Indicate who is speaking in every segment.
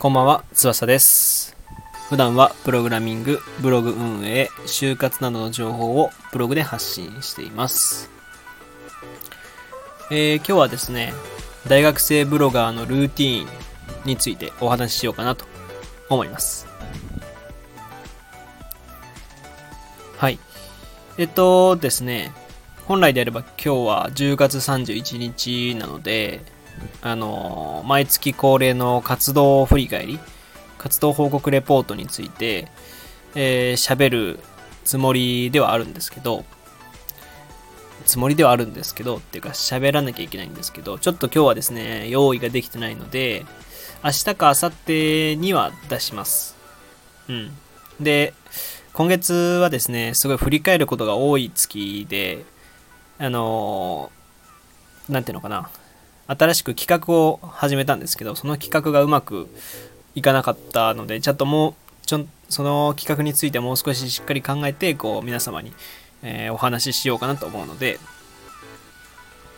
Speaker 1: こんばんは、翼です。普段はプログラミング、ブログ運営、就活などの情報をブログで発信しています。えー今日はですね、大学生ブロガーのルーティーンについてお話ししようかなと思います。はい。えっとですね、本来であれば今日は10月31日なので、あの、毎月恒例の活動振り返り、活動報告レポートについて、えー喋るつもりではあるんですけど、つもりではあるんですけど、っていうか喋らなきゃいけないんですけど、ちょっと今日はですね、用意ができてないので、明日か明後日には出します。うん。で、今月はですね、すごい振り返ることが多い月で、あのーなんていうのかな、新しく企画を始めたんですけど、その企画がうまくいかなかったので、ちょっともう、ちょその企画についてもう少ししっかり考えて、こう、皆様に、えーお話ししようかなと思うので、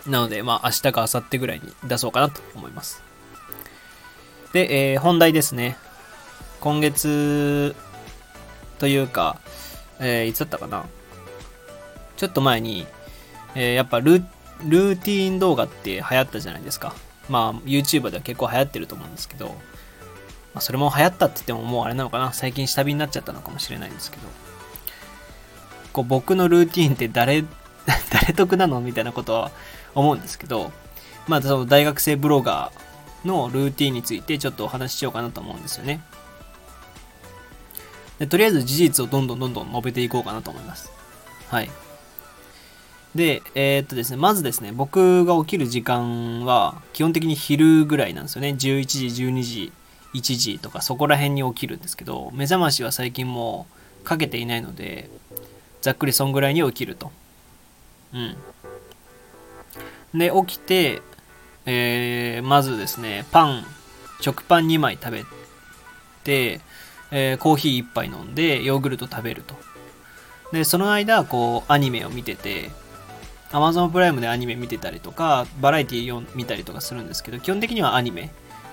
Speaker 1: なので、まあ、明日か明後日ぐらいに出そうかなと思います。で、えー本題ですね。今月というか、えーいつだったかな。ちょっと前に、えーやっぱルルーティーン動画って流行ったじゃないですか。まあ、YouTuber では結構流行ってると思うんですけど、まあ、それも流行ったって言ってももうあれなのかな最近下火になっちゃったのかもしれないんですけど、こう僕のルーティーンって誰、誰得なのみたいなことは思うんですけど、まあ、その大学生ブロガーのルーティーンについてちょっとお話ししようかなと思うんですよね。でとりあえず事実をどんどんどんどん述べていこうかなと思います。はい。で、えーっとですね、まずですね、僕が起きる時間は、基本的に昼ぐらいなんですよね。11時、12時、1時とか、そこら辺に起きるんですけど、目覚ましは最近もうかけていないので、ざっくりそんぐらいに起きると。うん。で、起きて、えーまずですね、パン、食パン2枚食べて、えーコーヒー1杯飲んで、ヨーグルト食べると。で、その間、こう、アニメを見てて、Amazon プライムでアニメ見てたりとか、バラエティを見たりとかするんですけど、基本的にはアニメ。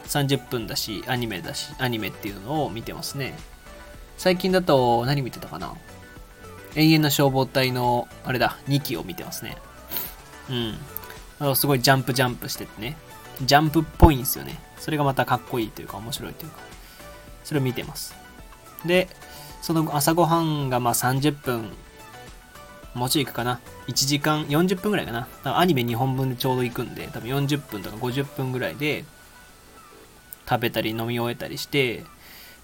Speaker 1: 30分だし、アニメだし、アニメっていうのを見てますね。最近だと、何見てたかな？永遠の消防隊の、あれだ、2期を見てますね。うん。すごいジャンプジャンプしててね。ジャンプっぽいんですよね。それがまたかっこいいというか面白いというか。それを見てます。で、その朝ごはんがまあ30分、もうちょい行くかな。1時間、40分ぐらいかな。アニメ2本分でちょうど行くんで、多分40分とか50分ぐらいで食べたり飲み終えたりして、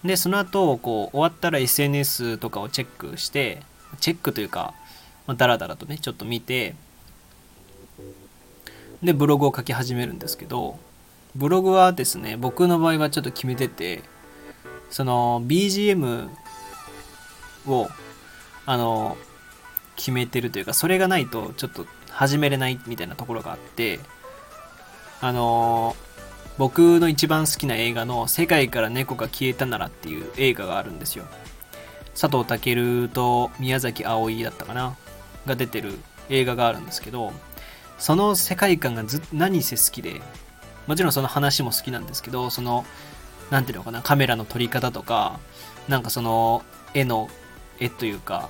Speaker 1: で、その後、こう、終わったら SNS とかをチェックして、チェックというか、まあ、だらだらとね、ちょっと見て、で、ブログを書き始めるんですけど、ブログはですね、僕の場合はちょっと決めてて、その BGM を、あの、決めてるというか、それがないとちょっと始めれないみたいなところがあって、あの、僕の一番好きな映画の世界から猫が消えたならっていう映画があるんですよ。佐藤健と宮崎葵だったかなが出てる映画があるんですけど、その世界観がず何せ好きで、もちろんその話も好きなんですけど、その、なんていうのかな、カメラの撮り方とか、なんかその、絵の、絵というか、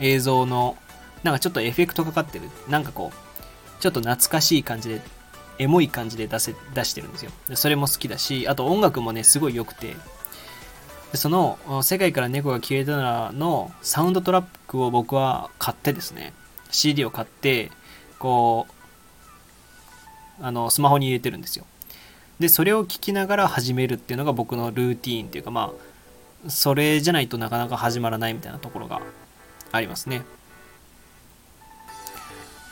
Speaker 1: 映像の、なんかちょっとエフェクトかかってる、なんかこう、ちょっと懐かしい感じで、エモい感じで出せ、出してるんですよ。それも好きだし、あと音楽もね、すごい良くて、その、世界から猫が消えたならのサウンドトラックを僕は買ってですね、CD を買って、こう、あの、スマホに入れてるんですよ。で、それを聞きながら始めるっていうのが僕のルーティーンっていうか、まあ、それじゃないとなかなか始まらないみたいなところがありますね。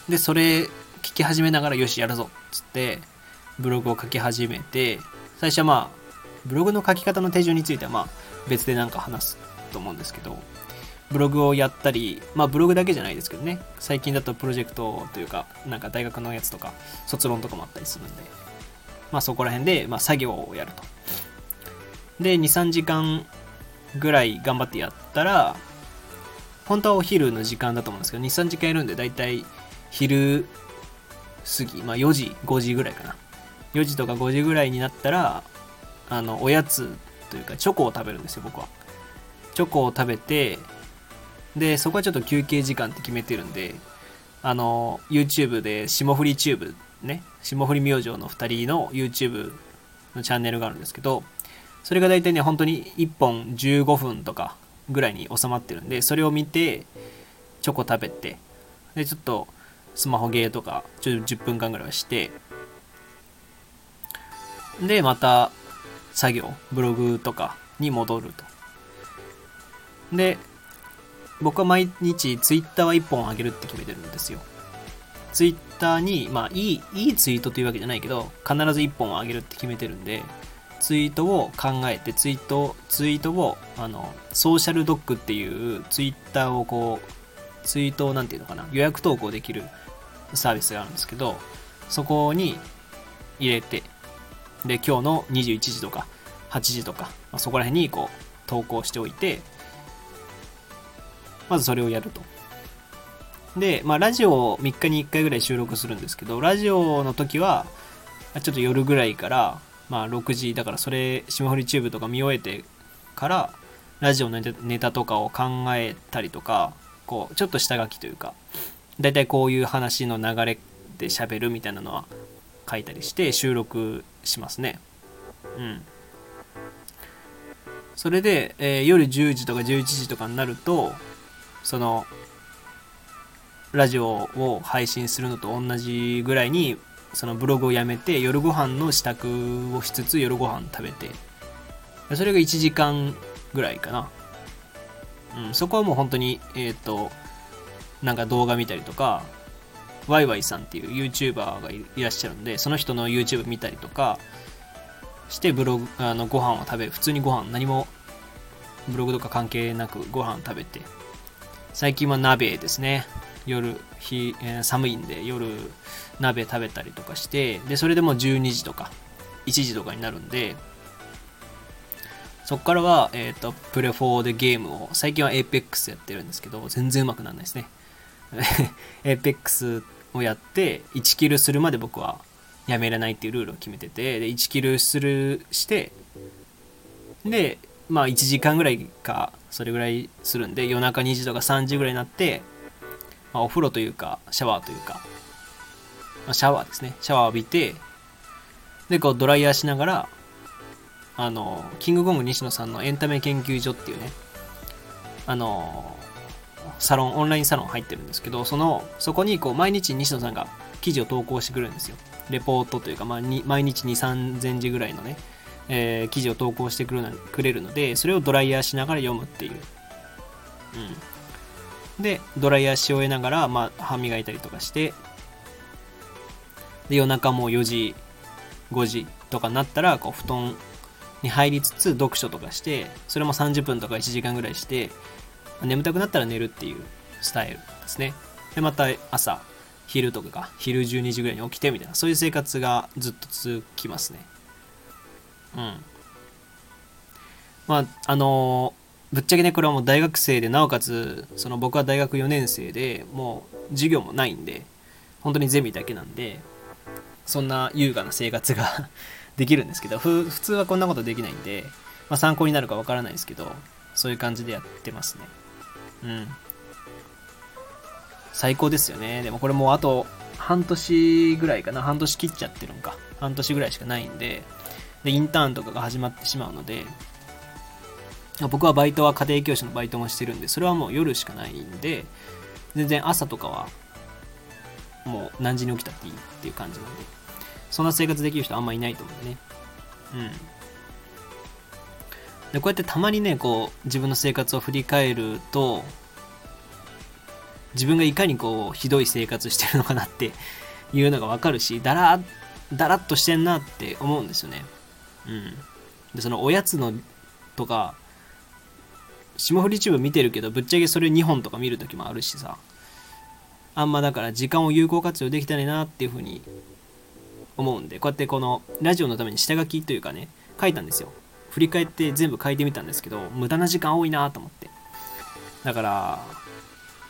Speaker 1: で、それ聞き始めながら、よし、やるぞっつって、ブログを書き始めて、最初はまあ、ブログの書き方の手順についてはまあ、別でなんか話すと思うんですけど、ブログをやったり、まあブログだけじゃないですけどね、最近だとプロジェクトというか、なんか大学のやつとか、卒論とかもあったりするんで、まあそこら辺で、まあ作業をやると。で、2、3時間ぐらい頑張ってやったら、本当はお昼の時間だと思うんですけど、2、3時間やるんで、だいたい昼過ぎ、まあ4時、5時ぐらいかな。4時とか5時ぐらいになったら、あの、おやつというか、チョコを食べるんですよ、僕は。チョコを食べて、で、そこはちょっと休憩時間って決めてるんで、あの、YouTube で霜降りチューブね、霜降り明星の2人の YouTube のチャンネルがあるんですけど、それが大体ね、本当に1本15分とかぐらいに収まってるんで、それを見て、チョコ食べて、で、ちょっとスマホゲーとか、ちょっと10分間ぐらいはして、で、また作業、ブログとかに戻ると。で、僕は毎日ツイッターは1本あげるって決めてるんですよ。ツイッターに、まあいい、いいツイートというわけじゃないけど、必ず1本あげるって決めてるんで、ツイートを考えて、ツイート、ツイートを、あの、ソーシャルドッグっていうツイッターをこう、ツイートをなんていうのかな、予約投稿できるサービスがあるんですけど、そこに入れて、で、今日の21時とか8時とか、まあ、そこら辺にこう、投稿しておいて、まずそれをやると。で、まあ、ラジオを3日に1回ぐらい収録するんですけど、ラジオの時は、ちょっと夜ぐらいから、まあ、6時、だからそれ、霜降りチューブとか見終えてから、ラジオのネタとかを考えたりとか、こう、ちょっと下書きというか、だいたいこういう話の流れで喋るみたいなのは書いたりして収録しますね。うん。それで、えー、夜10時とか11時とかになると、その、ラジオを配信するのと同じぐらいに、そのブログをやめて、夜ご飯の支度をしつつ夜ご飯食べて、それが1時間ぐらいかな。うん、そこはもう本当に、えっ、ー、と、なんか動画見たりとか、ワイワイさんっていう YouTuber がいらっしゃるんで、その人の YouTube 見たりとかしてブログ、あのご飯を食べ。普通にご飯、何もブログとか関係なくご飯食べて。最近は鍋ですね。夜、日、えー、寒いんで夜鍋食べたりとかして、で、それでもう12時とか1時とかになるんで、そっからは、えっ、ー、と、プレ4でゲームを、最近は Apex やってるんですけど、全然うまくならないですね。Apex をやって、1キルするまで僕はやめれないっていうルールを決めてて、で、1キルする、して、で、まあ1時間ぐらいか、それぐらいするんで、夜中2時とか3時ぐらいになって、まあ、お風呂というか、シャワーというか、まあ、シャワーですね。シャワー浴びて、で、こうドライヤーしながら、あの、キングコング西野さんのエンタメ研究所っていうね、あの、サロン、オンラインサロン入ってるんですけど、その、そこにこう、毎日西野さんが記事を投稿してくるんですよ。レポートというか、まあ、毎日2、3000字ぐらいのね、えー、記事を投稿してくれるので、それをドライヤーしながら読むっていう。うん。で、ドライヤーし終えながら、まあ、歯磨いたりとかして、で、夜中もう4時、5時とかになったら、こう、布団に入りつつ読書とかして、それも30分とか1時間ぐらいして、眠たくなったら寝るっていうスタイルですね。で、また朝、昼とか昼12時ぐらいに起きてみたいな、そういう生活がずっと続きますね。うん。まあ、あのぶっちゃけね、これはもう大学生で、なおかつ、その僕は大学4年生で、もう授業もないんで、本当にゼミだけなんで、そんな優雅な生活が できるんですけど、普通はこんなことできないんで、まあ、参考になるかわからないですけど、そういう感じでやってますね。うん。最高ですよね。でもこれもうあと半年ぐらいかな。半年切っちゃってるんか。半年ぐらいしかないんで、で、インターンとかが始まってしまうので、僕はバイトは家庭教師のバイトもしてるんで、それはもう夜しかないんで、全然朝とかは、もう何時に起きたっていいっていう感じなんで、そんな生活できる人あんまいないと思うんでね。うん。で、こうやってたまにね、こう、自分の生活を振り返ると、自分がいかにこう、ひどい生活してるのかなって いうのがわかるし、だら、だらっとしてんなって思うんですよね。うん。で、そのおやつの、とか、霜降りチューブ見てるけど、ぶっちゃけそれ2本とか見るときもあるしさ、あんまだから時間を有効活用できたらなっていうふうに思うんで、こうやってこのラジオのために下書きというかね、書いたんですよ。振り返って全部書いてみたんですけど、無駄な時間多いなと思って。だから、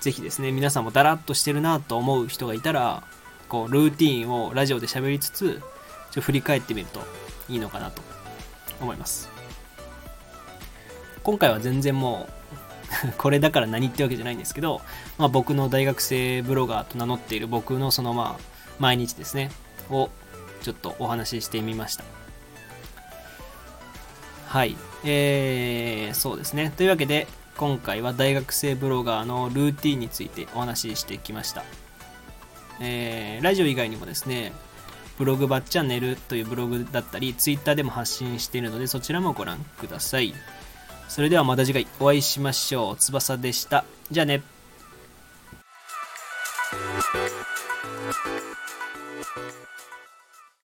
Speaker 1: ぜひですね、皆さんもダラッとしてるなと思う人がいたら、こう、ルーティンをラジオで喋りつつ、ちょ振り返ってみるといいのかなと思います。今回は全然もう これだから何ってわけじゃないんですけど、まあ、僕の大学生ブロガーと名乗っている僕のそのまあ毎日ですねをちょっとお話ししてみました。はい。えー、そうですね。というわけで今回は大学生ブロガーのルーティンについてお話ししてきました。えー、ラジオ以外にもですねブログバッチャンネルというブログだったり、ツイッターでも発信しているので、そちらもご覧ください。それではまた次回お会いしましょう。翼でした。じゃあね。